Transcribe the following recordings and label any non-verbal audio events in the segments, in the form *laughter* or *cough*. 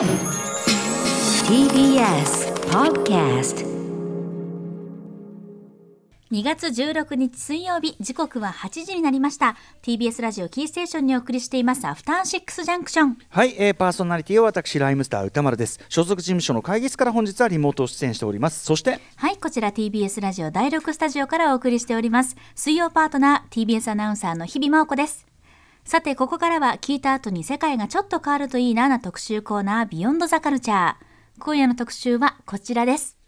TBS Podcast 2月16日水曜日時刻は8時になりました。TBS ラジオキーステーションにお送りしていますアフターシックスジャンクション。はい、えー、パーソナリティは私ライムスター歌丸です。所属事務所の会議室から本日はリモート出演しております。そしてはいこちら TBS ラジオ第6スタジオからお送りしております。水曜パートナー TBS アナウンサーの日々真央子ですさてここからは聞いた後に世界がちょっと変わるといいなな特集コーナービヨンドザカルチャー今夜の特集はこちらです。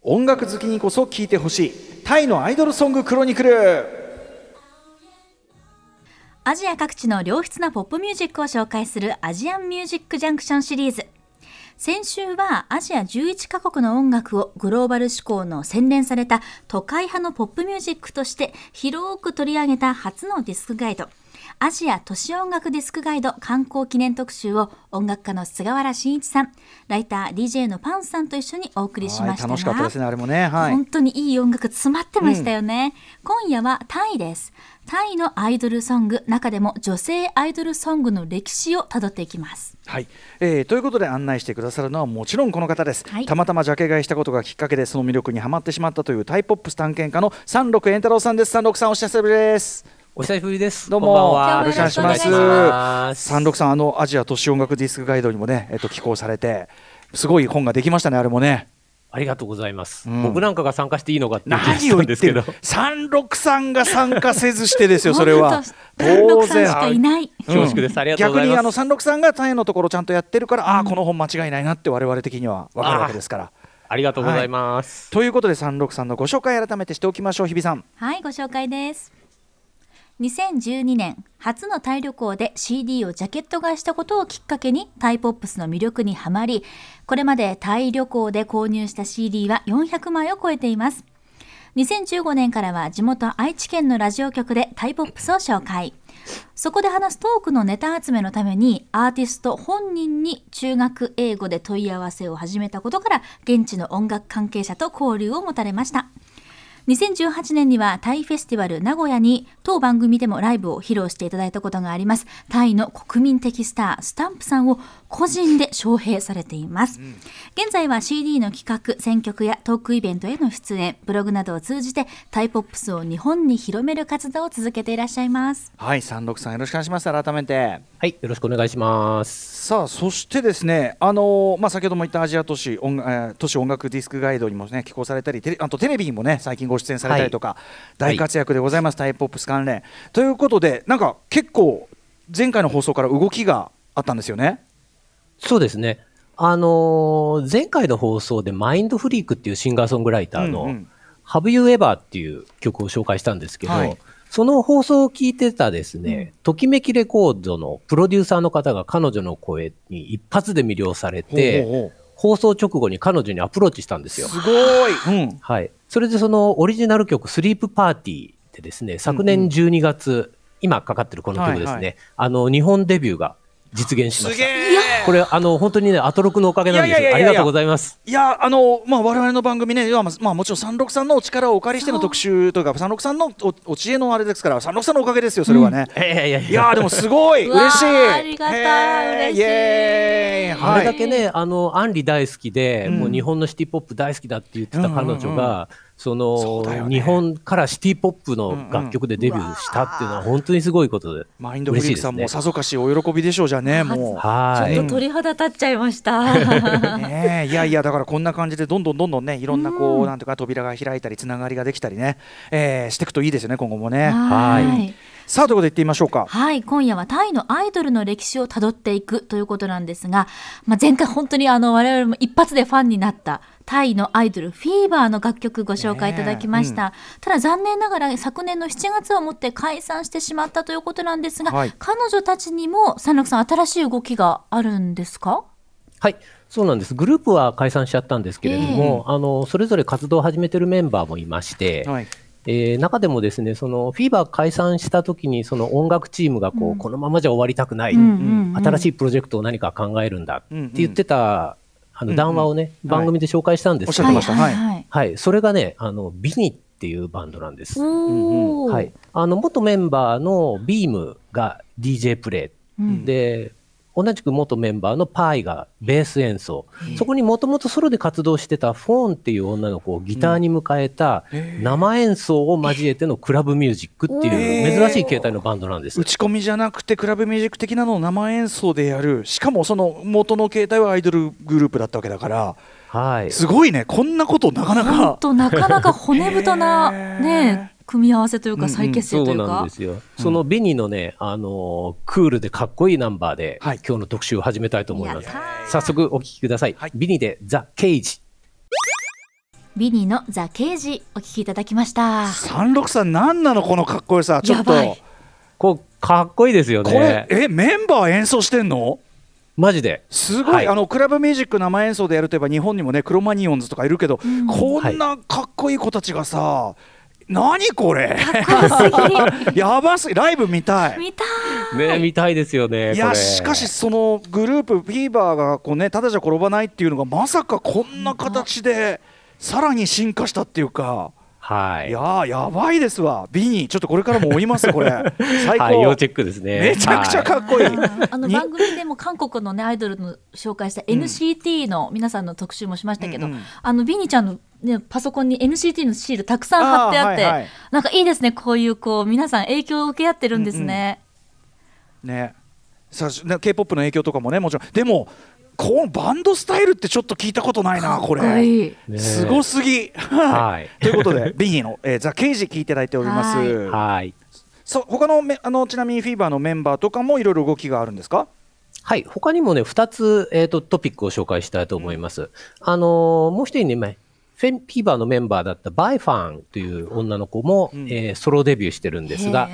音楽好きにこそ聴いてほしい。タイのアイドルソングクロニクル。アジア各地の良質なポップミュージックを紹介するアジアンミュージックジャンクションシリーズ。先週はアジア11カ国の音楽をグローバル志向の洗練された都会派のポップミュージックとして広く取り上げた初のディスクガイドアジア都市音楽ディスクガイド観光記念特集を音楽家の菅原慎一さんライター DJ のパンさんと一緒にお送りしましたが楽しかったですねあれもね。はい。本当にいい音楽詰まってましたよね、今夜はタイです。タイのアイドルソング中でも女性アイドルソングの歴史をたどっていきます。はい、えーということで案内してくださるのはもちろんこの方です、はい。たまたまジャケ買いしたことがきっかけでその魅力にはまってしまったというタイポップス探検家の三六円太郎さんです。三六さんお久しぶりですお久しぶりです。どうもこんばんはよろしくお願いします三六さんあのアジア都市音楽ディスクガイドにもねえっと寄稿されてすごい本ができましたねあれもねありがとうございます。うん僕なんかが参加していいのかって何したんですけどを言ってる。*laughs* 三六さんが参加せずしてですよ *laughs* それは本当三六さんしかいない恐縮です。ありがとうございます。逆にあの三六さんがタイのところちゃんとやってるから、ああこの本間違いないなって我々的には分かるわけですから。ありがとうございます。ということで三六さんのご紹介改めてしておきましょう日比さん。はいご紹介です2012年初のタイ旅行で CD をジャケット買いしたことをきっかけにタイポップスの魅力にはまりこれまでタイ旅行で購入した CD は400枚を超えています。2015年からは地元愛知県のラジオ局でタイポップスを紹介。そこで話すトークのネタ集めのためにアーティスト本人に中学英語で問い合わせを始めたことから現地の音楽関係者と交流を持たれました。2018年にはタイフェスティバル名古屋に当番組でもライブを披露していただいたことがあります。タイの国民的スタースタンプさんを個人で招聘されています、現在は CD の企画選曲やトークイベントへの出演ブログなどを通じてタイポップスを日本に広める活動を続けていらっしゃいますはい三六さんよろしくお願いします改めて。はい、よろしくお願いします。さあそしてですねあのーまあ先ほども言ったアジア都市音,、えー都市音楽ディスクガイドにもね寄稿されたりテレあとテレビにもね最近ご出演されたりとか、大活躍でございます、タイポップス関連。ということでなんか結構前回の放送から動きがあったんですよね。そうですね。あのー前回の放送でマインドフリークっていうシンガーソングライターのうんうん「Have You Ever」っていう曲を紹介したんですけど、はい。その放送を聞いてたですね、ときめきレコードのプロデューサーの方が彼女の声に一発で魅了されて、ほうほう放送直後に彼女にアプローチしたんですよ。すごい、*laughs* うん、はい。それでそのオリジナル曲、スリープパーティーでですね、昨年12月、今かかってるこの曲ですね、はいはい。あの、日本デビューが実現しますした。げえこれ、あの、本当にね、アトロクのおかげなんですよ。いやいやいやいやありがとうございます。いやあのまあ我々の番組ね、要はまあまあもちろん三六さんのお力をお借りしての特集というか三六さんのおお知恵のあれですから三六さんのおかげですよそれはね。いやいやいやいやーでもすごい嬉しい。ありがたい嬉しいあれだはい。けね、あの、アンリ大好きで、うんもう日本のシティポップ大好きだって言ってた彼女が、うんうんそそうのね日本からシティポップの楽曲でデビューしたっていうのは本当にすごいことで。マインドフリークさんもさぞかしお喜びでしょうじゃあねもう。はい。ちょっと鳥肌立っちゃいましたねえいやいやだからこんな感じでどんどんどんどんねいろんなこうなんていうか扉が開いたりつながりができたりね、えーしていくといいですよね今後もね。はいさあということで行ってみましょうか。はい、今夜はタイのアイドルの歴史をたどっていくということなんですが、まあ、前回本当にあの我々も一発でファンになったタイのアイドルフィーバーの楽曲ご紹介いただきました、ただ残念ながら昨年の7月をもって解散してしまったということなんですが、はい。彼女たちにも三六さん新しい動きがあるんですか？はい、そうなんです。グループは解散しちゃったんですけれども、あのそれぞれ活動を始めてるメンバーもいまして、はい。えー中でもですね、そのフィーバー解散した時にその音楽チームがこう、うん。このままじゃ終わりたくない、うんうんうん。新しいプロジェクトを何か考えるんだってうんうん言ってた、あの談話をね、番組で紹介したんですけど、おっしゃってました。はい。はい。はい、それがね、あのビニっていうバンドなんです。はい、あの元メンバーのビームが DJ プレイ、うん。で同じく元メンバーのパイがベース演奏、そこにもともとソロで活動してたフォーンっていう女の子をギターに迎えた生演奏を交えてのクラブミュージックっていう珍しい形態のバンドなんです。打ち込みじゃなくてクラブミュージック的なのを生演奏でやる。しかもその元の形態はアイドルグループだったわけだから。はい、すごいね。こんなことなかな本か当なかなか骨太なね組み合わせというか再結成とそういうかなんですよ。そのビニーのね、あのークールでかっこいいナンバーで、はい。今日の特集を始めたいと思います。早速お聞きください。はい。ビニーでザ・ケイジ。ビニーのザ・ケージお聞きいただきました。363何なのこのかっこよさ。ちょっと。こう、かっこいいですよこれね。えメンバー演奏してんの？マジで。すごい、はい。あのクラブミュージック生演奏でやるといえば日本にもねクロマニオンズとかいるけど、こんなかっこいい子たちがさ何これ？やばすぎライブ見たい。見たね、見たいですよね。いやしかしそのグループフィーバーがこうねただじゃ転ばないっていうのがまさかこんな形でさらに進化したっていうか、はい。いやーやばいですわ。ビニーちょっとこれからも追いますこれ。*laughs* 最高、はい、要チェックですね。めちゃくちゃかっこいい、あのに番組でも韓国のねアイドルの紹介した NCT の皆さんの特集もしましたけど、うんうん。あのビニちゃんの、ね、パソコンに NCT のシールたくさん貼ってあってはいはい。なんかいいですねこういうこう皆さん影響を受け合ってるんですね。ね。さね K-POP の影響とかもねもちろん。でもこのバンドスタイルってちょっと聞いたことないなこれい。いねすごすぎ。はい。*laughs* ということでビニーの、えー、ザ・ケイジ聞いていただいております。はい。はい。そう他のめあのちなみにフィーバーのメンバーとかもいろいろ動きがあるんですか？はい。他にもね、2つ、えー、とトピックを紹介したいと思います。あのーもう一人ね、前フェンフィーバーのメンバーだったバイファンという女の子も、うん。えーソロデビューしてるんですが、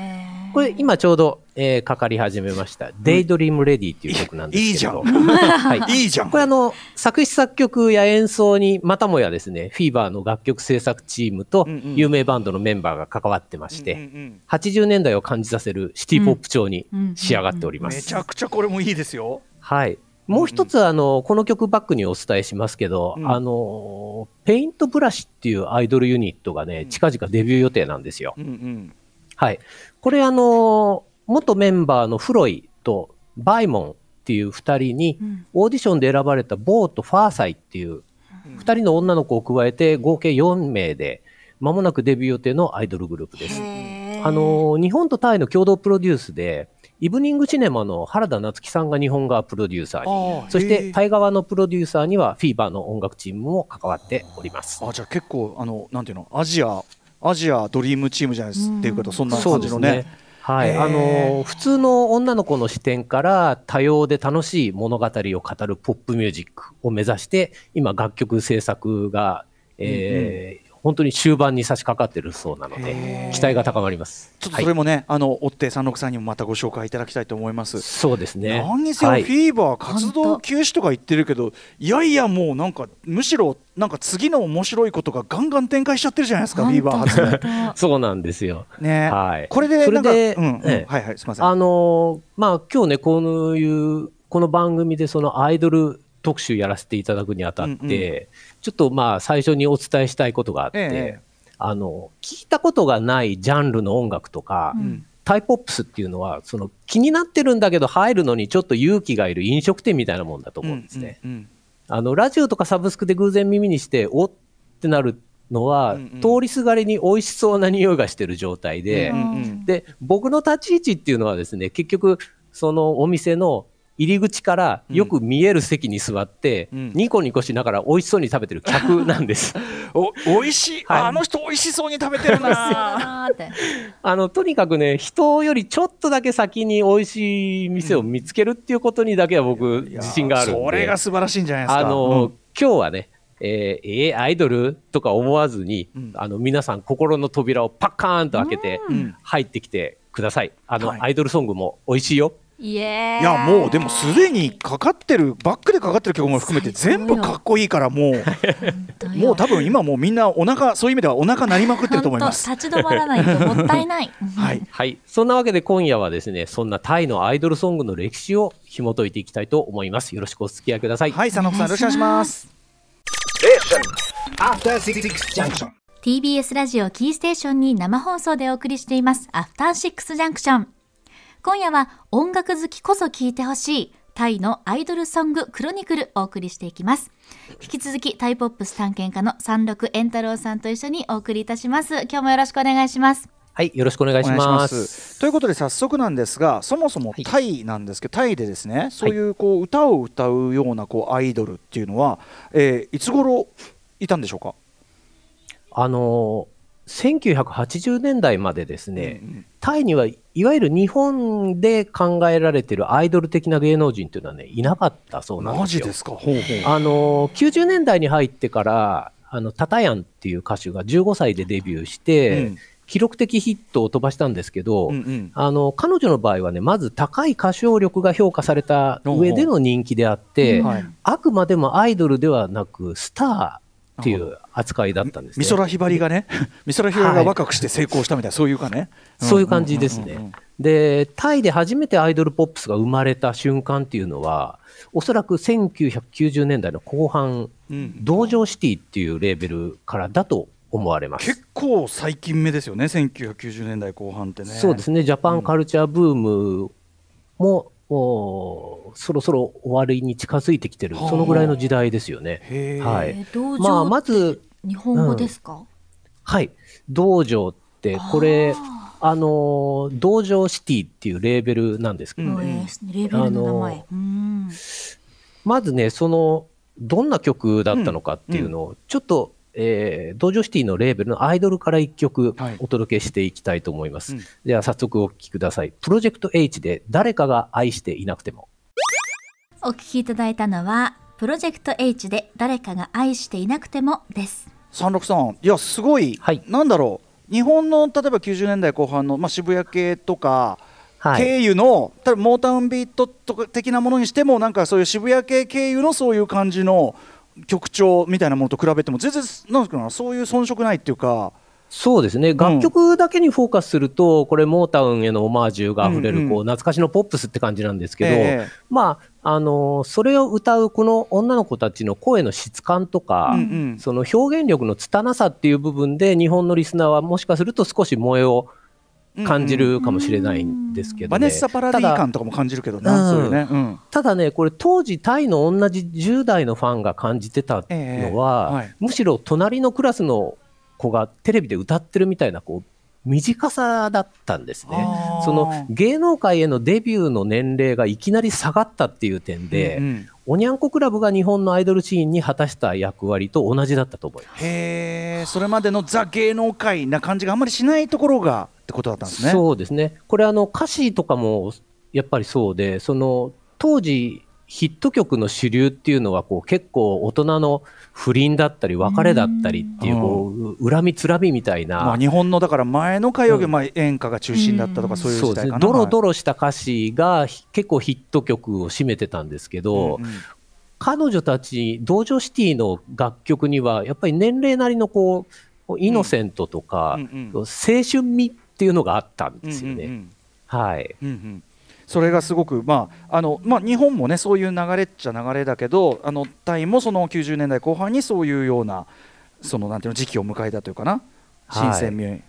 これ今ちょうど、えーかかり始めました、 Daydream Lady っていう曲なんですけど、いいじはい。*laughs* いいじゃん。これあの、作詞作曲や演奏にまたもやですね、フィーバーの楽曲制作チームとうんうん。有名バンドのメンバーが関わってまして、うんうん80年代を感じさせるシティポップ調に仕上がっております。めちゃくちゃこれもいいですよ。はい。もう一つ、あの、この曲バックにお伝えしますけど、うん。あの、ペイントブラシっていうアイドルユニットがね、近々デビュー予定なんですよ。うんうん。はい。これあの、元メンバーのフロイとバイモンっていう二人に、うん。オーディションで選ばれたボーとファーサイっていう二人の女の子を加えて合計4名で、間もなくデビュー予定のアイドルグループです。あの日本とタイの共同プロデュースで、イブニングシネマの原田夏樹さんが日本側プロデューサーに、そしてタイ側のプロデューサーにはフィーバーの音楽チームも関わっております。あじゃあ結構あのなんていうの？アジアアジアドリームチームじゃないですっていうことそんな感じのね。ね。はい、あの普通の女の子の視点から多様で楽しい物語を語るポップミュージックを目指して今楽曲制作が、えー本当に終盤に差し掛かってるそうなのへでー期待が高まります。ちょっとそれもね、あの追って三六さんにもまたご紹介いただきたいと思います。そうですね。何にせよフはいィーバー活動休止とか言ってるけど、いやいやもうなんかむしろなんか次の面白いことがガンガン展開しちゃってるじゃないですか、フィーバー発ね。本 *laughs* そうなんですよ。ね、はいこれでなんかそれでうんうはいはいすみません。あのーまあ今日ねこのいうこの番組でそのアイドル特集やらせていただくにあたって、うんうん。ちょっとまあ最初にお伝えしたいことがあって、ええあの聞いたことがないジャンルの音楽とか、うん。タイポップスっていうのはその気になってるんだけど入るのにちょっと勇気がいる飲食店みたいなもんだと思うんですね。うんうんあのラジオとかサブスクで偶然耳にしておってなるのは、うんうん。通りすがりに美味しそうな匂いがしてる状態で、うんうん。で僕の立ち位置っていうのはですね結局そのお店の入り口からよく見える席に座って、うんニコニコしながら美味しそうに食べてる客なんです。*laughs* お美味しい、はいあの人美味しそうに食べてるな。*laughs* あのとにかくね人よりちょっとだけ先に美味しい店を見つけるっていうことにだけは僕自信があるんでそれが素晴らしいんじゃないですか。あの、うん今日はねえーえーアイドルとか思わずに、うんあの皆さん心の扉をパッカーンと開けてうん入ってきてください。あの、はいアイドルソングも美味しいよ。いやもうでもすでにかかってるバックでかかってる曲も含めて全部かっこいいからもうもう多分今もうみんなお腹そういう意味ではお腹鳴りまくってると思います。立ち止まらないともったいない。*laughs* はい。はい。そんなわけで今夜はですね、そんなタイのアイドルソングの歴史を紐解いていきたいと思います。よろしくお付き合いください。はい、佐野さんよろしくお願いします？After Six Junction. TBS ラジオキーステーションに生放送でお送りしていますアフターシックスジャンクション今夜は音楽好きこそ聞いてほしいタイのアイドルソングクロニクルお送りしていきます。引き続きタイポップス探検家の三六円太郎さんと一緒にお送りいたします。今日もよろしくお願いします。はい、よろしくお願いしま。ます。す。ということで早速なんですがそもそもはい。タイなんですけど、タイでですねそういうこう歌を歌うようなこうアイドルっていうのは、えーいつ頃いたんでしょうか、あのー、1980年代までですね、うんうん。タイにはいわゆる日本で考えられているアイドル的な芸能人というのはね、いなかったそうなんですよ。マジですか？ほうほう。あのー、90年代に入ってから、あの、タタヤンっていう歌手が15歳でデビューして、うん。記録的ヒットを飛ばしたんですけど、うんうん。あの彼女の場合はねまず高い歌唱力が評価された上での人気であって、うん。はい。あくまでもアイドルではなくスターっていう扱いだったんですね。美空ひばりがね *laughs* 美空ひばりが若くして成功したみたいな、そういうかね *laughs* そういう感じですね。で、タイで初めてアイドルポップスが生まれた瞬間っていうのは、おそらく1990年代の後半、うん道場シティっていうレーベルからだと思われます。結構最近目ですよね1990年代後半ってねそうですね、ジャパンカルチャーブームも、おそろそろ終わりに近づいてきてる、はあ。そのぐらいの時代ですよね。はい。まあ、まず、日本語ですか、はい、道場って、これ、あのー道場シティっていうレーベルなんですけど、うんえーレベルの名前、あのうん。まずね、その、どんな曲だったのかっていうのを、ちょっと、えー、道場シティのレーベルのアイドルから一曲はいお届けしていきたいと思います。うんでは早速お聴きください。プロジェクト H で誰かが愛していなくても。お聞きいただいたのはプロジェクト H で誰かが愛していなくてもです三六さんいやすごい、はいなんだろう日本の例えば90年代後半の、まあ、渋谷系とか、はい。経由の多分モータウンビートとか的なものにしてもなんかそういう渋谷系経由のそういう感じの曲調みたいなものと比べても全然なんかなそういう遜色ないっていうか。そうですね。楽曲だけにフォーカスすると、これモータウンへのオマージュが溢れる、うんうん。こう、懐かしのポップスって感じなんですけど、ええ。まあ、あのーそれを歌うこの女の子たちの声の質感とか、うんうん。その表現力の拙さっていう部分で、日本のリスナーはもしかすると少し萌えを感じるかもしれないんですけど、ね。バネッサ・パラディ感とかも感じるけどな、うういうね、うん。ただね、これ当時タイの同じ10代のファンが感じてたのは、ええはい。むしろ隣のクラスの子がテレビで歌ってるみたいなこう短さだったんですね。その芸能界へのデビューの年齢がいきなり下がったっていう点で、うんうん。おにゃんこクラブが日本のアイドルシーンに果たした役割と同じだったと思います。へえそれまでのザ芸能界な感じがあんまりしないところがってことだったんですね。そうですね。これあの歌詞とかもやっぱりそうで、その当時ヒット曲の主流っていうのはこう結構大人の不倫だったり別れだったりっていううんこう恨みつらみみたいな、まあ、日本のだから前の歌謡曲、演歌が中心だったとかそういうそうですね時代かな。ドロドロした歌詞がひ結構ヒット曲を占めてたんですけど、うんうん彼女たち道場シティの楽曲にはやっぱり年齢なりのこうイノセントとか、青春味っていうのがあったんですよね。うんうんはい。うんうんそれがすごく、まああのまあ、日本もねそういう流れっちゃ流れだけどあのタイもその90年代後半にそういうようなそのなんていうの時期を迎えたというかな新鮮味、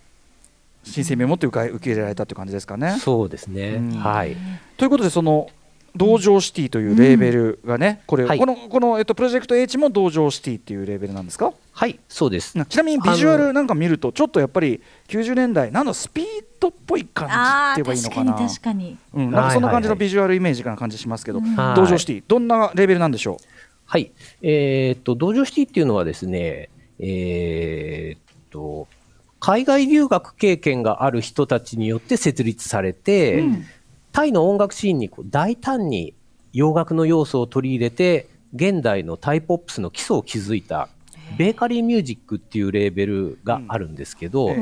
新鮮味を持って受け受け入れられたという感じですかね。そうですね。うんはい。ということでその道場シティというレーベルがね、これ、はい。このこの、えっと、プロジェクト H も道場シティっていうレーベルなんですか？はい、そうです。ちなみにビジュアルなんか見るとちょっとやっぱり90年代なんだスピードっぽい感じあって言えばいいのかな？確かにうん、なんかそんな感じのビジュアルイメージな感じしますけど、うん。はい。道場シティどんなレベルなんでしょはい。えーっと、道場シティっていうのはですね、えーっと、海外留学経験がある人たちによって設立されて、うんタイの音楽シーンにこう大胆に洋楽の要素を取り入れて、現代のタイポップスの基礎を築いた、ベーカリーミュージックっていうレーベルがあるんですけど、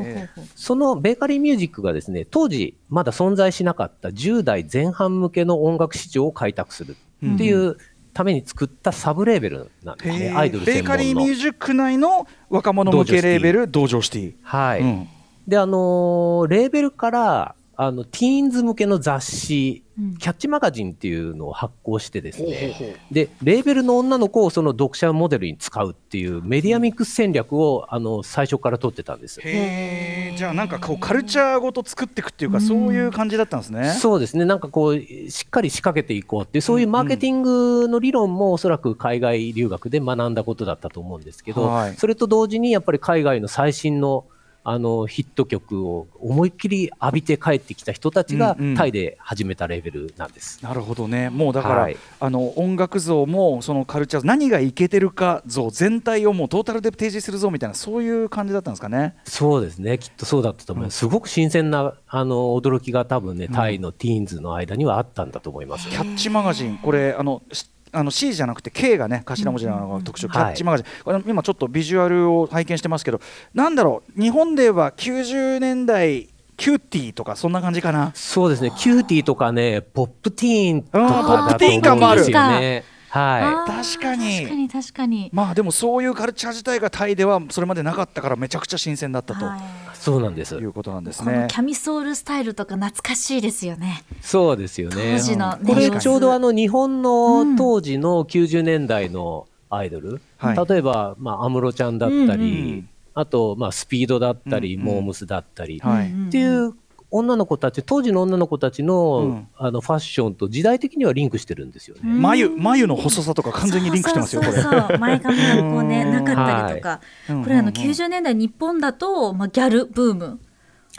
そのベーカリーミュージックがですね、当時まだ存在しなかった10代前半向けの音楽市場を開拓するっていうために作ったサブレーベルなんですね、アイドルベー専門の。カリーミュー。ジック内の若者向けレーベル道場シティ、はい。うんで、あのーレーベルから、あの、ティーンズ向けの雑誌、うん。キャッチマガジンっていうのを発行してですね、で、レーベルの女の子をその読者モデルに使うっていうメディアミックス戦略を、あの、最初から取ってたんです。へえじゃあなんかこうカルチャーごと作っていくっていうか、そういう感じだったんですね。そうですね、なんかこう、しっかり仕掛けていこうっていう、そういうマーケティングの理論もおそらく海外留学で学んだことだったと思うんですけど、はい。それと同時にやっぱり海外の最新のあのヒット曲を思いっきり浴びて帰ってきた人たちがうんうんタイで始めたレベルなんです。なるほどねもうだから、はいあの音楽像もそのカルチャー何がいけてるか像全体をもうトータルで提示するぞみたいなそういう感じだったんですかね。そうですね、きっとそうだったと思います。すごく新鮮なあの驚きが多分ね、タイのティーンズの間にはあったんだと思います。 Katch Magazine これあのしあの C じゃなくて K がね頭文字なのが特徴、ん Katch Magazine、これ今ちょっとビジュアルを拝見してますけどなんだろう日本では90年代キューティーとかそんな感じかな？そうですね、キューティーとかね、ポップティーンとかだと思うんポップティーン感もある。ですよね。はあー確かに。確かに確かに。まあでもそういうカルチャー自体がタイではそれまでなかったからめちゃくちゃ新鮮だったと。はいい、そうなんですい。うことなんですこのね。キャミソールスタイルとか懐かしいですよね。そうですよね。当時のこれちょうどあの日本うんの当時の90年代のアイドル、はい例えばまあ安室ちゃんだったうんうりん、あとまあスピードだったり、うんうんモームスだったり、はいうんうんっていう女の子たち、当時の女の子たちの,、うん。あのファッションと時代的にはリンクしてるんですよね。うん。眉眉の細さとか完全にリンクしてますよこれ。そうそうそう。前髪がこうねうんなかったりとか、はいこれあのうんうんうん。90年代日本だと、まあ、ギャルブーム。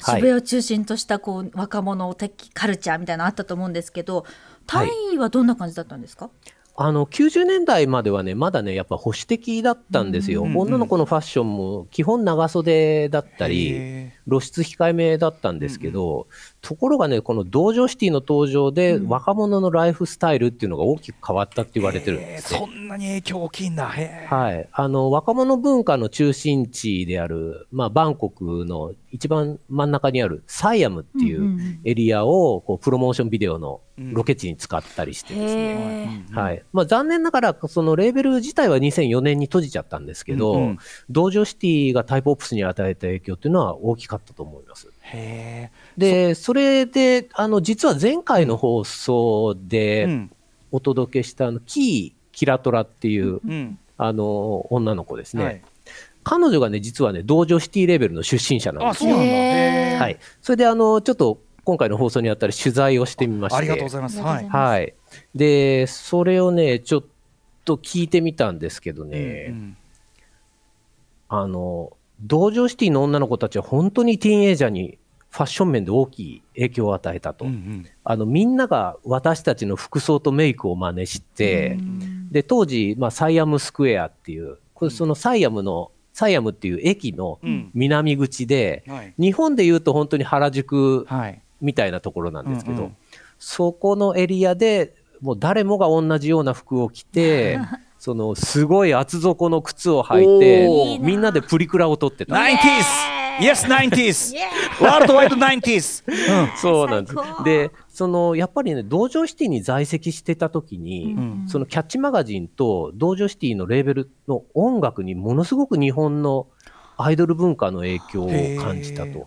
はい。渋谷を中心としたこう若者的カルチャーみたいなのあったと思うんですけどタイはどんな感じだったんですか、あの90年代まではね、まだね、やっぱ保守的だったんですよ、うんうんうん女の子のファッションも基本長袖だったり、へ露出控えめだったんですけど、ところがね、この道場シティの登場で、若者のライフスタイルっていうのが大きく変わったって言われてるんですよ。そんなに影響大きいんだ。はい、あの若者文化の中心地である、まあ、バンコクの一番真ん中にあるサイアムっていうんうんううん。エリアをこうプロモーションビデオのロケ地に使ったりしてですね、へー。はい。まあ、残念ながらそのレーベル自体は2004年に閉じちゃったんですけど、うんうん。道場シティがタイプオプスに与えた影響っていうのは大きかったと思います。へでそれであの実は前回の放送ーでうんお届けしたあのキー・キラトラっていううんあの女の子ですね、はい彼女がね、実はね、道場シティレベルの出身者なんですよ。あそうなんだ。へーへーはい。それで、あの、ちょっと今回の放送にあったら取材をしてみまして。ありがとうございます。はい。はい。で、それをね、ちょっと聞いてみたんですけどね、うんあの、道場シティの女の子たちは本当にティーンエイジャーにファッション面で大きい影響を与えたと。うんうん。あの、みんなが私たちの服装とメイクを真似して、で、当時、まあ、サイアムスクエアっていう、これそのサイアムの、サイアムっていう駅のうん。南口で、はい。日本でいうと本当に原宿はい。みたいなところなんですけど、うんうん。そこのエリアでもう誰もが同じような服を着て、*laughs* そのすごい厚底の靴を履いてみんなでプリクラを撮ってた。90s! Yes, 90s! ワールドワイド 90s! うん *laughs* そうなんです。で、そのやっぱりね、道場シティに在籍してた時に、んそのキャッチマガジンと道場シティのレーベルの音楽にものすごく日本のアイドル文化の影響を感じたと。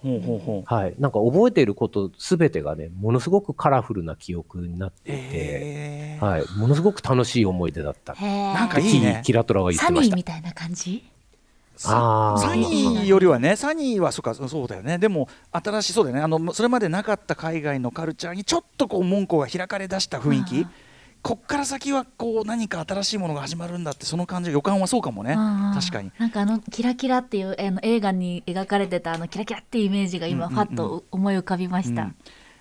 はい、なんか覚えていることすべてがね、ものすごくカラフルな記憶になっていて、はい、ものすごく楽しい思い出だった。なんかいいキねーキラトラは言っサてました。ニーみたいな感じ？サニーよりはね、サニーはそうかそうだよね、でも新しいそうだよね。あの、それまでなかった海外のカルチャーにちょっとこう門戸が開かれ出した雰囲気、こっから先はこう何か新しいものが始まるんだって、その感じ、予感はそうかもね、確かに。なんかあのキラキラっていうあの映画に描かれてたあのキラキラっていうイメージが今ファッと思い浮かびました、うん。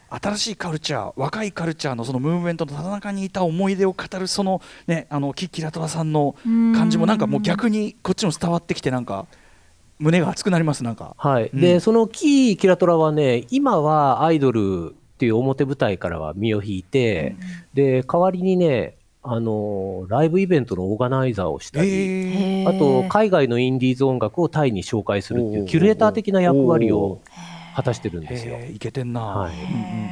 新しいカルチャー、若いカルチャーのそのムーブメントのただ中にいた思い出を語る、そのね、あのキッキラトラさんの感じも、なんかもう逆にこっちも伝わってきて、なんか胸が熱くなります、なんか。はい。うん。で、そのキーキラトラはね、今はアイドルっていう表舞台からは身を引いて、で、代わりにね、あの、ライブイベントのオーガナイザーをしたり、あと、海外のインディーズ音楽をタイに紹介するっていうキュレーター的な役割を果たしてるんですよ。いけてんな。はい。うんうんうん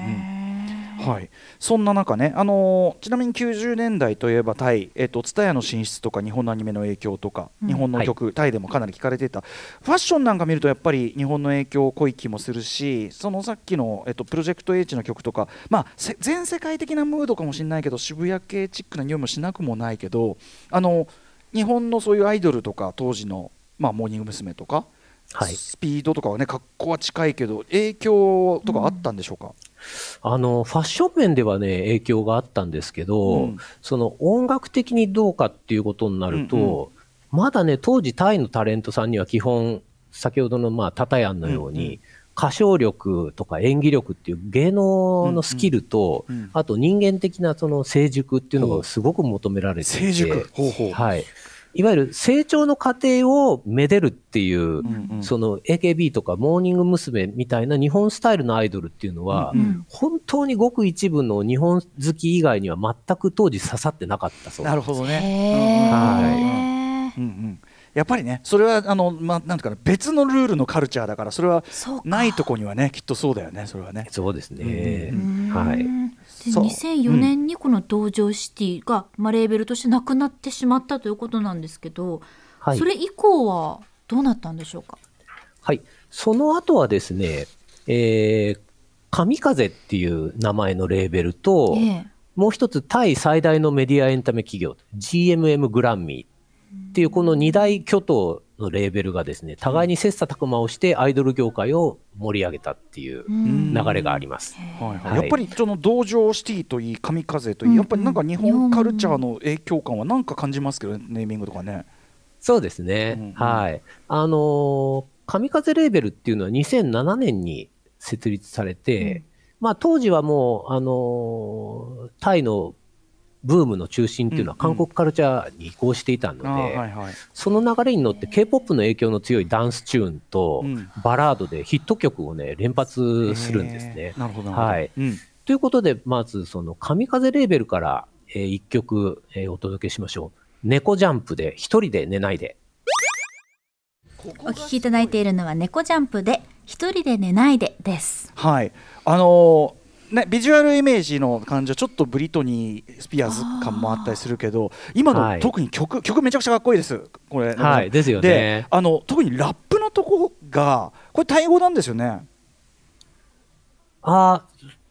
はい、そんな中ね、あのーちなみに90年代といえばタイ、えっと、TSUTAYA の進出とか日本のアニメの影響とか、うん。日本の曲、タイでもかなり聞かれてた。ファッションなんか見るとやっぱり日本の影響濃い気もするしそのさっきの、えっと、プロジェクト H の曲とか、まあ、せ全世界的なムードかもしれないけど渋谷系チックな匂いもしなくもないけどあの日本のそういうアイドルとか当時の、まあ、モーニング娘。とか、はい。スピードとかはね格好は近いけど影響とかあったんでしょうか、あのファッション面ではね影響があったんですけど、うん。その音楽的にどうかっていうことになると、うんうまだね当時タイのタレントさんには基本先ほどのまあタタヤンのように、うんうん。歌唱力とか演技力っていう芸能のスキルと、うんうん。あと人間的なその成熟っていうのがすごく求められていて成熟？ほうほう。はい、いわゆる成長の過程をめでるっていう、うんうんその AKB とかモーニング娘。みたいな日本スタイルのアイドルっていうのは、うんうん本当にごく一部の日本好き以外には全く当時刺さってなかったそうなるほどね。へーうんうんやっぱりね、それはあの、まあ、なんていうかな、別のルールのカルチャーだから、それはないとこにはね、きっとそうだよね、それはね。そうですね。うんはい。でそう2004年にこの道場シティが、まあ、レーベルとしてなくなってしまったということなんですけど、はいそれ以降はどうなったんでしょうか？はい。その後はですね、えー、神風っていう名前のレーベルと、ええもう一つタイ最大のメディアエンタメ企業、GMM グランミーっていうこの二大巨頭のレーベルがですね、互いに切磋琢磨をしてアイドル業界を盛り上げたっていううん。流れがあります。はいはい。はい。やっぱりその道場シティといい、神風といい、うん。やっぱりなんか日本カルチャーの影響感はなんか感じますけどね、ネーミングとかね。そうですね。うんうん。はい。あのー神風レーベルっていうのは2007年に設立されて、うん。まあ当時はもう、あのータイのブームの中心っていうのは韓国カルチャーに移行していたので、あーはいはい。その流れに乗って K-POP の影響の強いダンスチューンとうんバラードでヒット曲をね、連発するんですねなるほど。はいうんということで、まずその神風レーベルから、え1曲、えーお届けしましょう。猫ジャンプで一人で寝ないで。お聞きいただいているのは猫ジャンプで一人で寝ないでです。はい。あのーね、ビジュアルイメージの感じはちょっとブリトニー・スピアーズ感もあったりするけど今の、はい。特に曲曲めちゃくちゃかっこいいです。これはいですよね。であの特にラップのとこがこれタイ語なんですよね。ああ、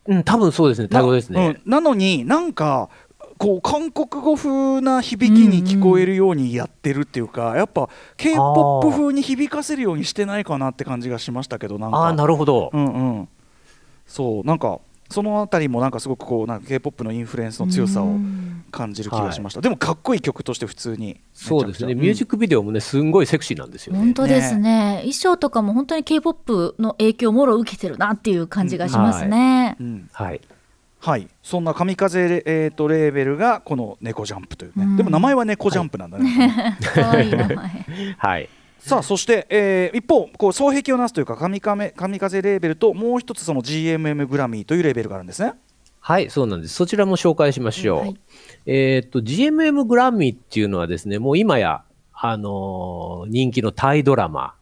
うん、多分そうですね。タイ語ですね。な,、うん、なのになんかこう韓国語風な響きに聞こえるようにやってるっていうか、やっぱ k p o p 風に響かせるようにしてないかなって感じがしましたけどなんか。ああ、なるほど。うんうん。そうなんかそのあたりもなんかすごくこうなんか K-POP のインフルエンスの強さをうん。感じる気がしました、でもかっこいい曲として普通にそうですね。ミュージッククビデオもね、すんごいセクシーなんですよね。本当ですね。衣装とかも本当に K-POP の影響をもろ受けてるなっていう感じがしますね。うん。はい。はい。そんな神風レ,、えー、とレーベルがこの猫ジャンプというね、うん。でも名前は猫ジャンプなんだね、可愛 *laughs* い名前。*laughs* はい。さあそして、えー一方こう双璧をなすというか神風神風レーベルともう一つその GMM グラミーというレーベルがあるんですねはい、そうなんです。そちらも紹介しましょう。はいえーっと、GMM グラミーっていうのはですね、もう今や、あのー人気のタイドラマ、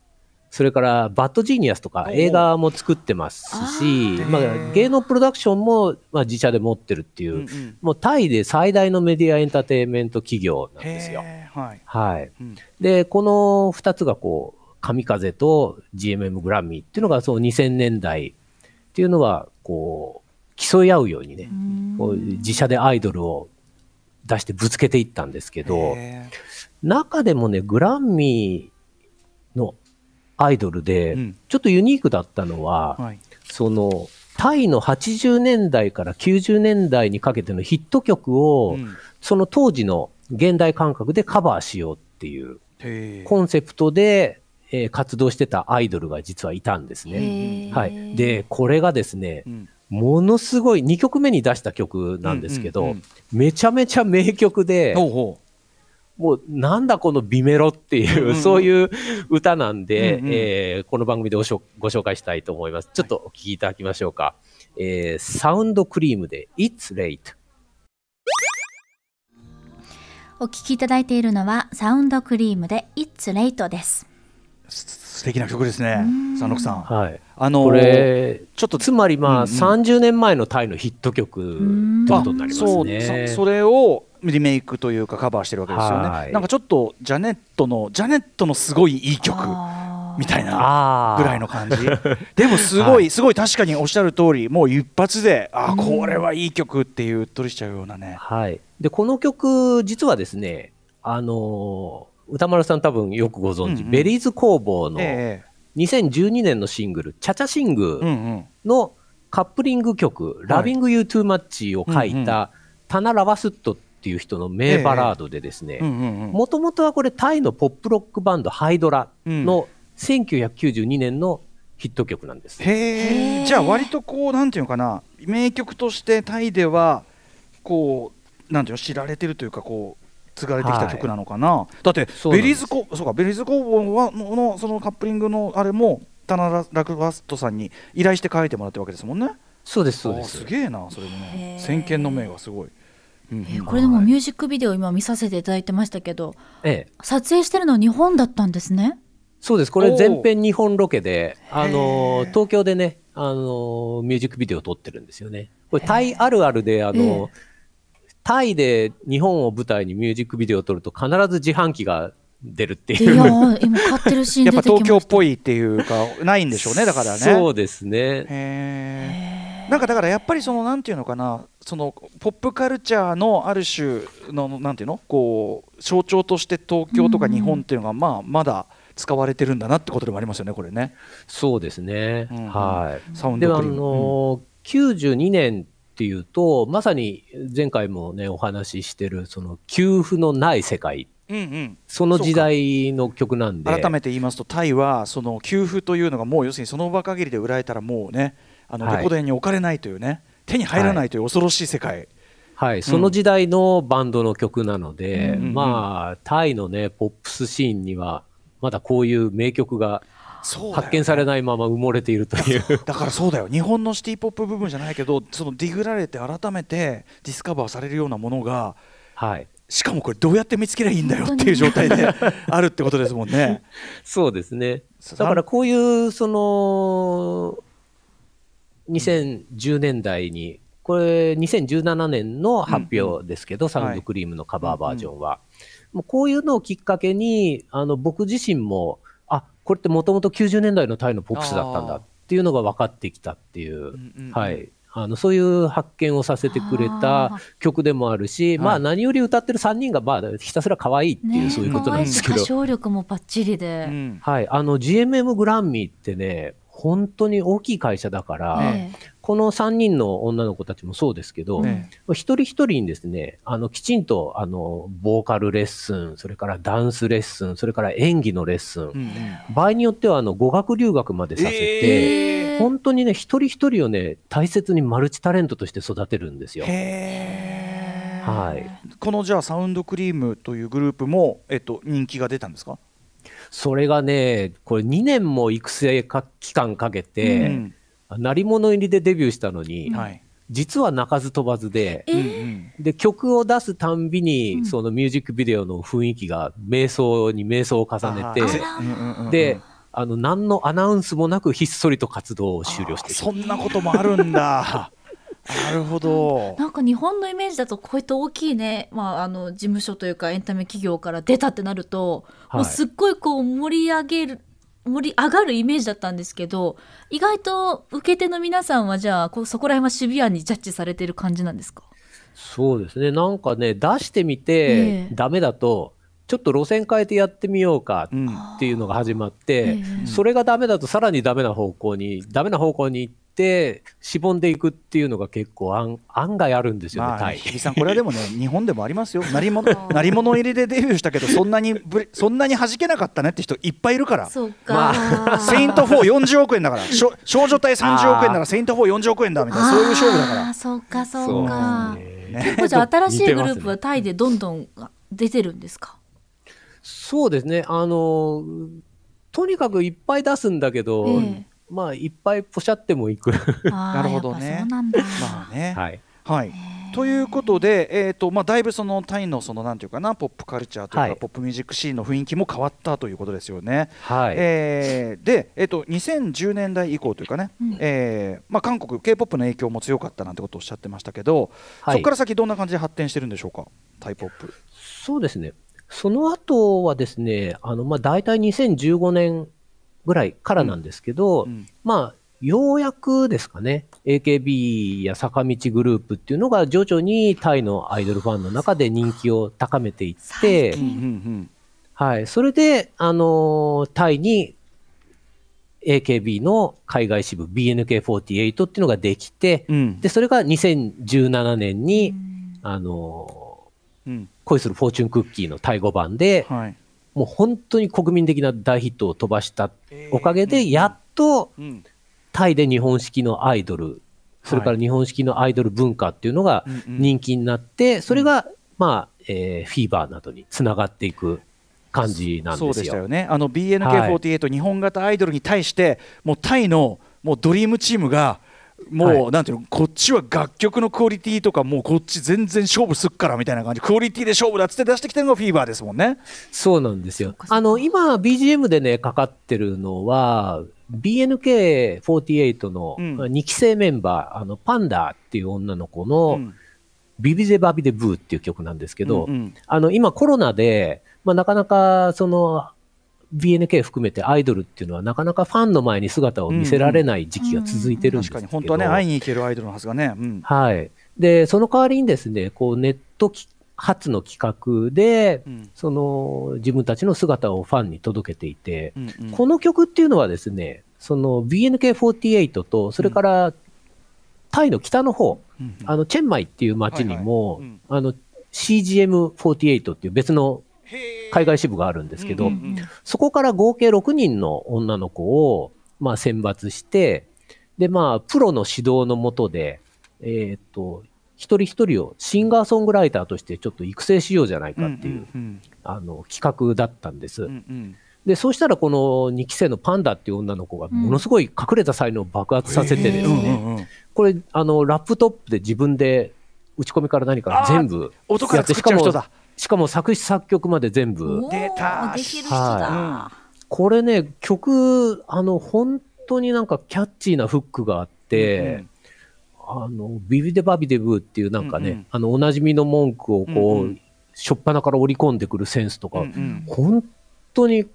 それから Bad Genius とかお映画も作ってますし、まあ芸能プロダクションも、まあ、自社で持ってるっていう、うんうん。もうタイで最大のメディアエンターテインメント企業なんですよ。はい、はい。うん。で、この2つがこう、神風と GMM グラミーっていうのがそう2000年代っていうのは、こう、競い合うようにね、こう自社でアイドルを出してぶつけていったんですけど、へ中でもね、グラミーのアイドルでうん、ちょっとユニークだったのは、ーはい。その、タイの80年代から90年代にかけてのヒット曲を、うん。その当時の現代感覚でカバーしようっていうコンセプトで、えー活動してたアイドルが実はいたんですね。はい。で、これがですねう、ん。ものすごい2曲目に出した曲なんですけど、うんうんうん。めちゃめちゃ名曲で、ほうほもうなんだこのビメロっていう、そういう歌なんで、うんうんえーこの番組でごしょご紹介したいと思います。ちょっとお聞きいただきましょうか。えーサウンドクリームで It's Late。お聞きいただいているのはサウンドクリームで It's Late です。す素敵な曲ですね三六さんはい。あのーこれ、ちょっとつまりまあ、うんうん30年前のタイのヒット曲ってことになりますそうね。そそれをリメイクというかカバーしてるわけですよね、はい。なんかちょっとジャネットのジャネットのすごいいい曲みたいな。ぐらいの感じ。*laughs* でもすごい、すごい確かにおっしゃる通りもう一発であーこれはいい曲っていううっとりしちゃうようなね。はい。で、この曲、実はですね、あのー歌丸さん多分よくご存知、うんうん。ベリーズ工房のえ2012年のシングル、チャチャシンえグのカップリング曲、い。Loving You Too Much を書いうんうん。たタナ・ラワスットっていう人の名バラードでですね、もともとはこれタイのポップロックバンドハイドラの1992年のヒット曲なんです。へえ。じゃあ割とこうなんていうのかな。名曲としてタイではこうなんていうの知られてるというかこう継がれてきた曲なのかな、だってベリーズコそうかベリーズ工房はののそのカップリングのあれもタナラ・ラクバストさんに依頼して書いてもらってるわけですもんね。そうです、そうです。すげえなそれも。ね先見の明がすごい、えーこれでもミュージックビデオ今見させていただいてましたけどええ、撮影してるのは日本だったんですね？そうです。これ全編日本ロケで、あへのー東京でね、あのミュージックビデオを撮ってるんですよね。これタイあるあるで、あのタイで日本を舞台にミュージックビデオを撮ると必ず自販機が出るってでいやいう。ー今買ってるシーンやっぱ出てきました。東京っぽいっていうかないんでしょうねだからね。そうですね。へえなんかだからやっぱりそのなんていうのかなそのポップカルチャーのある種のなんていうの？こう象徴として東京とか日本っていうのがまあまだ使われてるんだなってことでもありますよねこれね。そうですね。うんうん。はい。サウンであドクリーム。の92年っていうとまさに前回もねお話ししてるその給付のない世界。うんうん。その時代の曲なんで。改めて言いますとタイはその給付というのがもう要するにその場限りで売られたらもうねあのはい。レコード屋に置かれないというね手に入らないという恐ろしい世界。はい、その時代のバンドの曲なので、うんまあタイのねポップスシーンにはまだこういう名曲が発見されないまま埋もれているという。だからそうだよ。日本のシティ・ポップ部分じゃないけどそのディグられて改めてディスカバーされるようなものがはい。しかもこれどうやって見つけりゃいいんだよっていう状態で *laughs* あるってことですもんね。そうですね。だからこういうその2010年代にこれ2017年の発表ですけど、サウンドクリームのカバーバージョンは、もうこういうのをきっかけにあの僕自身もあこれってもともと90年代のタイのポップスだったんだっていうのが分かってきたっていう、んうんうん。はい、あのそういう発見をさせてくれあたー。曲でもあるし、まはい。あ何より歌ってる3人がまあひたすら可愛いっていう、ねそういうことなんですけど。歌。唱力もバッチリで、うん。はい、あの GMM グランミーってね、本当に大きい会社だから、えこの3人の女の子たちもそうですけど、ね一人一人にですね、あのきちんとあのボーカルレッスン、それからダンスレッスン、それから演技のレッスン、うんうん。場合によってはあの語学留学までさせて、え本当にね、一人一人をね、大切にマルチタレントとして育てるんですよ。はい、このじゃあサウンドクリームというグループも、えっと、人気が出たんですか、それがね、これ2年も育成か期間かけて、うん鳴り物入りでデビューしたのに、はい。実は鳴かず飛ばずで、で曲を出すたんびに、うん。そのミュージックビデオの雰囲気が瞑想に瞑想を重ねてであの何のアナウンスもなくひっそりと活動を終了してそんなこともあるんだ *laughs* なるほど。なんか日本のイメージだとこういった大きいね、まあ、あの事務所というかエンタメ企業から出たってなると、はい。もうすっごいこう盛り上げる盛り上がるイメージだったんですけど意外と受け手の皆さんはじゃあこうそこら辺はシビアにジャッジされてる感じなんですか？そうですね。なんかね出してみえてえ。ダメだとちょっと路線変えてやってみようかうん。っていうのが始まって、ええ。それがダメだとさらにダメな方向にダメな方向に行ってしぼんでいくっていうのが結構案案外あるんですよね、まあさん、これはでもね、*laughs* 日本でもありますよ、*laughs* 鳴り物鳴り物入りでデビューしたけど、そんなにぶれそんなに弾けなかったねって人いっぱいいるから、そうか、*laughs* セイント440億円だから、しょ少女隊30億円ならセイント440億円だみたいな、そういう勝負だから。あー。そうか。そうかね。結構じゃあ新しいグループはタイでどんどん出てるんですか？そうですね、あのとにかくいっぱい出すんだけど、ええまあいっぱいポシャってもいく。*laughs* ななるほどねまあね、はい。はい。ということで、えーとまあ、だいぶそのタイのそのなんていうかなポップカルチャーというか、はいポップミュージックシーンの雰囲気も変わったということですよね。はい。えーで、えー、と2010年代以降というかね、えーまあ、韓国 k p o p の影響も強かったなんてことをおっしゃってましたけど、はいそこから先どんな感じで発展してるんでしょうか？タイポップ。そうですね。その後はですね、あの、まあ、大体2015年ぐらいからなんですけど、うん。まあ、ようやくですかね、AKB や坂道グループっていうのが徐々にタイのアイドルファンの中で人気を高めていってうん、うんはい。それで、あのータイに AKB の海外支部 BNK48 っていうのができて、うん。うんで、それが2017年に、あのーうん。恋するフォーチュンクッキーのタイ語版で、はいもう本当に国民的な大ヒットを飛ばしたおかげで、やっとうん。タイで日本式のアイドル、それから日本式のアイドル文化っていうのが人気になって、それが、まあ、えーフィーバーなどにつながっていく感じなんそうですよ。でしたよね、あの BNK48、日本型アイドルに対して、もうタイのもうドリームチームが、もう、はいなんていうの、こっちは楽曲のクオリティとか、もうこっち全然勝負すっからみたいな感じ、クオリティで勝負だっつって出してきたのがフィーバーですもんね。そうなんですよ。あの、今、BGM でね、かかってるのは、BNK48 のうん。2期生メンバー、あの、パンダっていう女の子うの、ん。ビビゼバビデブーっていう曲なんですけど、うんうん。あの、今コロナで、まあ、なかなか、その、BNK 含めてアイドルっていうのはなかなかファンの前に姿を見せられない時期が続いてるんですけど、確かに、本当はね、会いに行けるアイドルのはずがね。うん。はい。で、その代わりにですね、こうネットき発の企画で、うん。その自分たちの姿をファンに届けていて、うんうん。この曲っていうのはですね、その BNK48 と、それからタイの北の方、うんあのチェンマイっていう街にも、はいはい。うん。あの CGM48 っていう別の海外支部があるんですけど、うんうんうん。そこから合計6人の女の子を、まあ、選抜して、で、まあ、プロの指導のもとで、えーっと、一人一人をシンガーソングライターとしてちょっと育成しようじゃないかっていう、うんあの、企画だったんです。うんうん。で、そうしたらこの2期生のパンダっていう女の子がものすごい隠れた才能を爆発させてですね、うんうんうんこれ、あの、ラップトップで自分で打ち込みから何から全部やってしかも、しかも作詞作曲まで全部。出た。できる人だ。これね、曲、あの、本当になんかキャッチーなフックがあって、あの、ビビデバビデブーっていうなんかね、うんうん。あの、おなじみの文句をこう、うんうん。しょっぱなから織り込んでくるセンスとか、うんうん。本当に、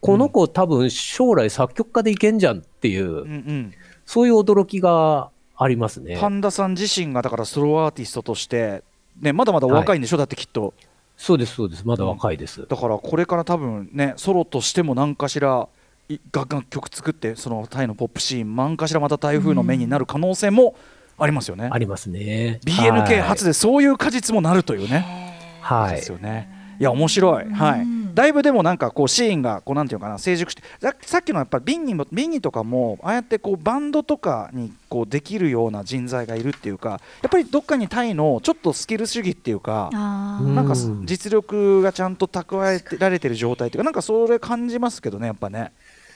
この子多分将来作曲家でいけんじゃんっていう、うんうん。そういう驚きがありますね。パンダさん自身がだからソロアーティストとして、ね、まだまだお若いんでしょ、だってきっと。そうです、そうです。まだ若いです。だからこれから多分ねソロとしても何かしらい楽楽曲作ってそのタイのポップシーン何かしらまた台風の目になる可能性もありますよね。ありますね。BNK 初で。でそういう果実もなるというね。はいです。よね。いや面白い、はい、だいぶでもなんかこうシーンがこうなんていうのかな成熟してささっきのやっぱビンニもビンニとかもああやってこうバンドとかにこうできるような人材がいるっていうかやっぱりどっかにタイのちょっとスキル主義っていうかなんか実力がちゃんと蓄えられてる状態っていうかなんかそれ感じますけどねやっぱね。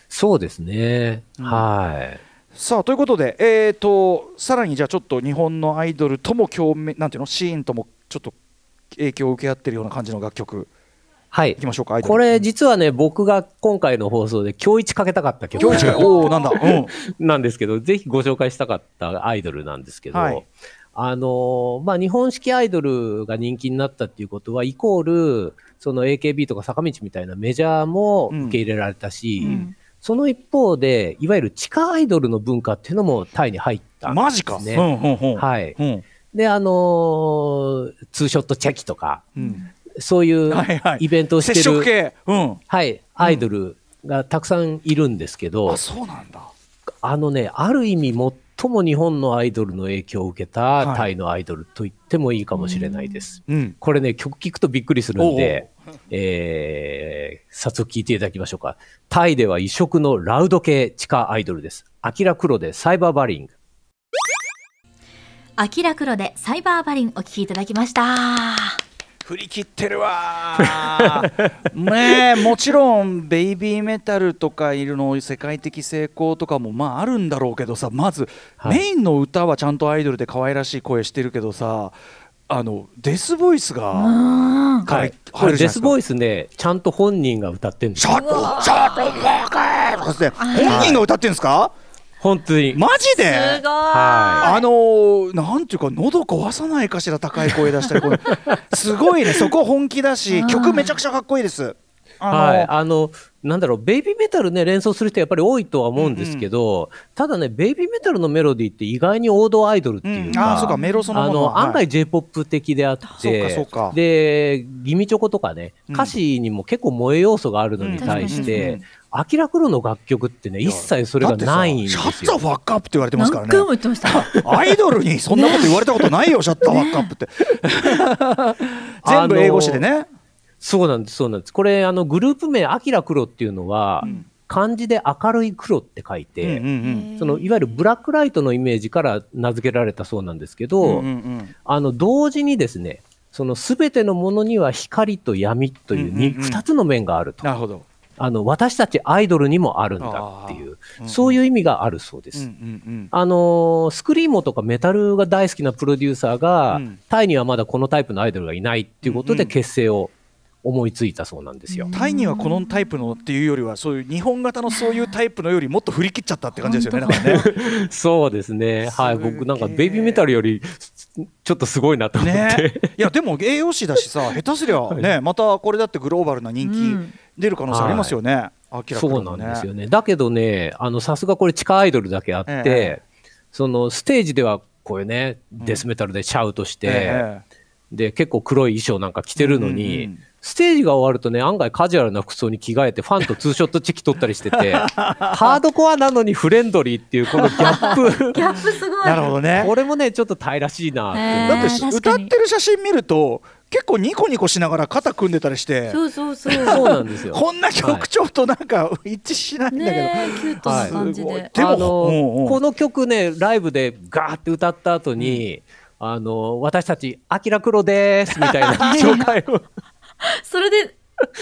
そうですね。うんはい。さあということで、えー、とさらにじゃあちょっと日本のアイドルとも共鳴なんていうのシーンともちょっと影響を受け合ってるような感じの楽曲はい。いき。ましょうかこれ実はね、僕が今回の放送で今日一かけたかった曲。今日違い *laughs* おおなんだ、うん、なんですけど、ぜひご紹介したかったアイドルなんですけど、はい。あのーまあ、日本式アイドルが人気になったっていうことは、イコール、その AKB とか坂道みたいなメジャーも受け入れられたし、うん。その一方で、いわゆる地下アイドルの文化っていうのもタイに入ったんです、ね。マジか、うんうんうん。はい。うん。で、あのーツーショットチェキとか、うんそういうはいはいイベントをして接る、触系、うん、はい、アイドルがたくさんいるんですけど、あそうなんだあのね、ある意味最も日本のアイドルの影響を受けはいたタイのアイドルと言ってもいいかもしれないです。うんこれね、曲聴くとびっくりするんでおう、えー、早速聴いていただきましょうか。タイでは異色のラウド系地下アイドルです。アキラクロでサイバーバリング。アキラクロでサイバーバリンお聞きいただきました。振り切ってるわ。ー *laughs* ねえもちろんベイビーメタルとかいるの世界的成功とかもまああるんだろうけどさまず、はい。メインの歌はちゃんとアイドルで可愛らしい声してるけどさあのデスボイスがデスボイスね、ちゃんと本人が歌ってるんですよ。シャットシャットバカーとかって本人が歌ってるんですか本当に。マジで？すごい。はあのーなんていうか喉壊さないかしら高い声出したり *laughs* すごいね。そこ本気だし曲めちゃくちゃかっこいいです。あのー。はい、あのなんだろうベイビーメタルね連想する人やっぱり多いとは思うんですけど、ただねベイビーメタルのメロディーって意外に王道アイドルっていううん。か、あーそうかメロそのも。のあの案外 J−POP 的であってそうかそうか。でギミチョコとかねうん。歌詞にも結構萌え要素があるのに対しうん。うんうんうてんアキラクロの楽曲ってね一切それがないんですよシャッツァファックアップって言われてますから何回もね。言ってました。アイドルにそんなこと言われたことないよ、*laughs* シャッターファックアップって。*laughs* 全部英語詞でね。そうなんですそうなんですこれあのグループ名アキラクロっていうのは、うん漢字で明るい黒って書いて、うんうんそのいわゆるブラックライトのイメージから名付けられたそうなんですけど、うんうんうんあの同時にですねその全てのものには光と闇というにうんうんうん2つの面があると、なるほど。あの私たちアイドルにもあるんだっていうあーそういう意味があるそうです。うんうんうんあのースクリーモとかメタルが大好きなプロデューサーが、うんタイにはまだこのタイプのアイドルがいないっていうことでうんうん結成を思いついたそうなんですよ。タイにはこのタイプのっていうよりはそういう日本型のそういうタイプのよりもっと振り切っちゃったって感じですよね。ね *laughs* そうですね。はい。僕なんかベイビーメタルよりちょっとすごいなと思って。ねいやでも栄養士だしさ下手すりゃねまたこれだってグローバルな人気うん出る可能性ありますよね。明らかそうなんですよね。だけどね、あの、さすがこれ地下アイドルだけあって、ええそのステージではこういうね、デスメタルでシャウトして、えで、結構黒い衣装なんか着てるのに、うんうんうんステージが終わるとね、案外カジュアルな服装に着替えて、ファンとツーショットチェキ撮ったりしてて、*laughs* ハードコアなのにフレンドリーっていうこのギャップ。*laughs* ギャップすごい。なるほどね。これもね、ちょっとタイらしいなだってし歌ってる写真見ると結構ニコニコしながら肩組んでたりしてそうそうそう。*laughs* そうなんですよ。こんな曲調となんか *laughs* 一致しないんだけど。ねえキュートな感じはいすごいで。でもあのうんうんこの曲ねライブでガーって歌った後に、あの私たち「あきらくろです」みたいな *laughs* 紹介を、それで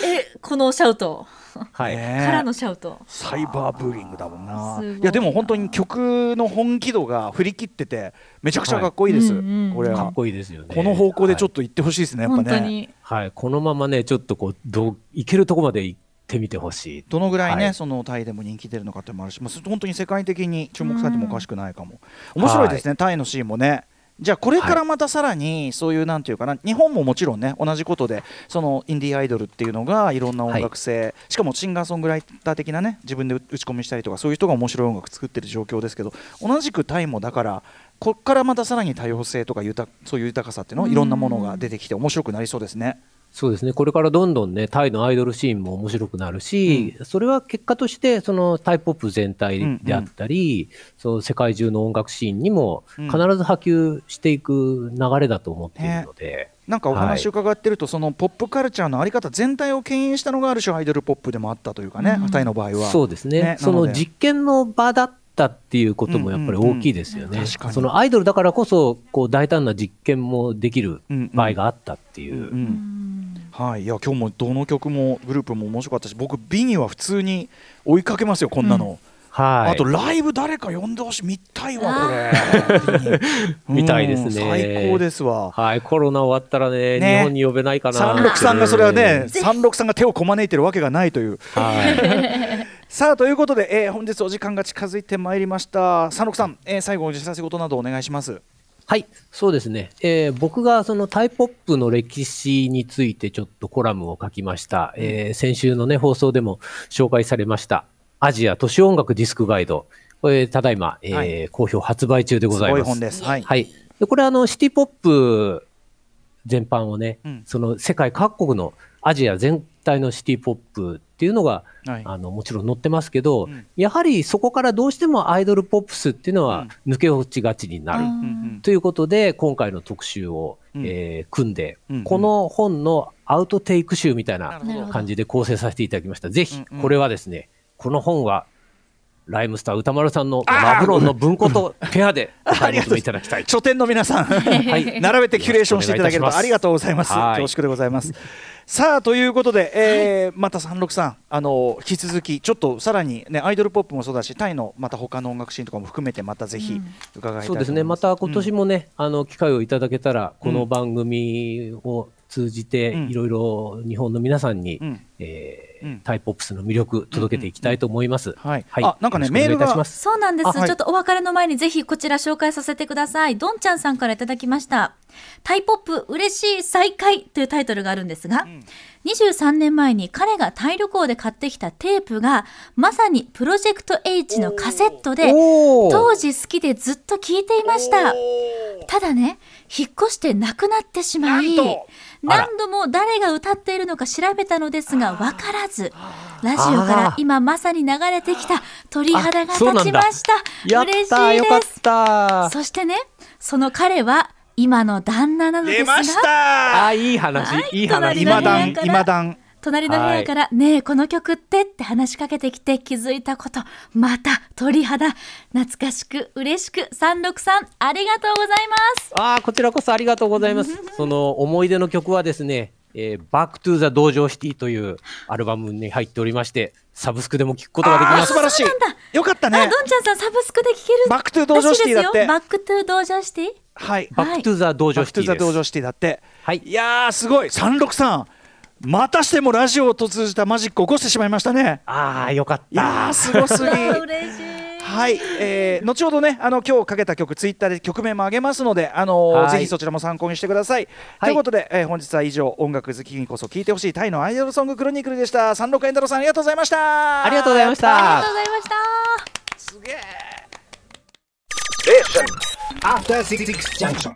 えこのシャウトはいねからのシャウト。サイバーブーリングだもんな。いいやでも本当に曲の本気度が振り切っててめちゃくちゃかっこいいです。はいうんうんこれはかっこいいですよねこの方向でちょっと、と行ってほしいですねやっぱね。本当に。はいはいこのままねちょっとこうどういけるとこまで行ってみてほしいどのぐらいね、はいそのタイでも人気出るのかっていうのもあるし、まあ、そ本当に世界的に注目されてもおかしくないかも。面白いですね、タイのシーンもね。じゃあこれからまたさらにそういうなんていうかな日本ももちろんね同じことでそのインディーアイドルっていうのがいろんな音楽性、しかもシンガーソングライター的なね自分で打ち込みしたりとかそういう人が面白い音楽作ってる状況ですけど同じくタイもだからこっからまたさらに多様性とか豊そういう豊かさっていうのいろんなものが出てきて面白くなりそうですね。そうですね。これからどんどんねタイのアイドルシーンも面白くなるし、それは結果としてそのタイポップ全体であったり、その世界中の音楽シーンにもうん。必ず波及していく流れだと思っているので、なんかお話伺ってると、そのポップカルチャーのあり方全体を牽引したのがある種アイドルポップでもあったというかね、うん。タイの場合は。そうですね。ねその実験の場だったっていうこともやっぱり大きいですよね、うんうんうん確かに。そのアイドルだからこそこう大胆な実験もできる場合があったっていう、うんううん。んはい、いや今日もどの曲もグループも面白かったし僕ビギは普通に追いかけますよこんなの、はい。あとライブ誰か呼んでほしい。見たいわ *laughs* これ。*laughs* 見たいですね。うん。最高ですわ。はい、コロナ終わったらねね。日本に呼べないかな三六さんがそれはね三六さんが手をこまねいてるわけがないという。はい *laughs* さあということで、えー本日お時間が近づいてまいりました三六さん、えー最後お知らせ事などお願いしますはい、そうですね。えー僕がそのタイポップの歴史についてちょっとコラムを書きました。えー先週のね、放送でも紹介されました。アジア都市音楽ディスクガイド。これ、ただいま、えーはい好評発売中でございます。すごい本ですはい、はい。で、これあの、シティポップ全般をね、うんその世界各国のアジア全体のシティポップっていうのが、はい。あのもちろん載ってますけど、うん。やはりそこからどうしてもアイドルポップスっていうのは抜け落ちがちになる。うん。ということで今回の特集を、うん。えー組んで、うん。うん。この本のアウトテイク集みたいな感じで構成させていただきました。ぜひこれはですね、この本はライムスター歌丸さんのマブロンの文庫とペアで *laughs* お買い求めいただきたい。書店の皆さん、はい。*laughs* 並べてキュレーションしていただければありがとうございます。はい。恐縮でございます。さあということで、えーまた三六さんあの引き続きちょっとさらにねアイドルポップもそうだしタイのまた他の音楽シーンとかも含めてまたぜひ伺いたいと思います。そうですね。また今年もね、あの機会をいただけたら、この番組を通じて、うん。いろいろ日本の皆さんに、うん。えーうん。タイポップスの魅力届けていきたいと思います。はい。あなんかねよろしくお願いいたしメールが。ますそうなんです、あはい。ちょっとお別れの前にぜひこちら紹介させてください。どんちゃんさんからいただきました。タイポップ嬉しい再会というタイトルがあるんですが、23年前に彼がタイ旅行で買ってきたテープがまさにプロジェクト H のカセットで当時好きでずっと聴いていました。ただね、引っ越してなくなってしまいなんと、何度も誰が歌っているのか調べたのですが分からず、ラジオから今まさに流れてきた鳥肌が立ちました。やっ嬉しいたよかっです。たそしてね、その彼は今の旦那なのですが、出ました。あいい話、はいい、い話。今段隣の部屋から。今旦那隣の部屋から、ねえ、この曲ってって話しかけてきて気づいたこと、また鳥肌、懐かしく嬉しく、363、ありがとうございます。ああこちらこそありがとうございます。*laughs* その思い出の曲はですねえー、 Back to the Dojo City というアルバムに入っておりまして、サブスクでも聴くことができあます。ー素晴らしい。よかったあ、ねどんちゃんさん、サブスクで聴ける。 Back to Dojo City だってらしいですよ。 Back to Dojo Cityはい。バックトゥーザ道バ場シティです。ックトゥザ道場シティだって。はい。いやーすごい。363またしてもラジオと通じたマジックを起こしてしまいましたねああ、よかっいや。すごすぎあー *laughs* 嬉しい。はい、えー、後ほどね、あの今日かけた曲、ツイッターで曲名も上げますので、あのーはいぜひそちらも参考にしてください。はいということで、えー本日は以上、音楽好きにこそ聴いてほしいタイのアイドルソングクロニクルでした。三六エンタロさん、ありがとうございました。ありがとうございましたありがとう。ございました。すげえ。After Six Junction.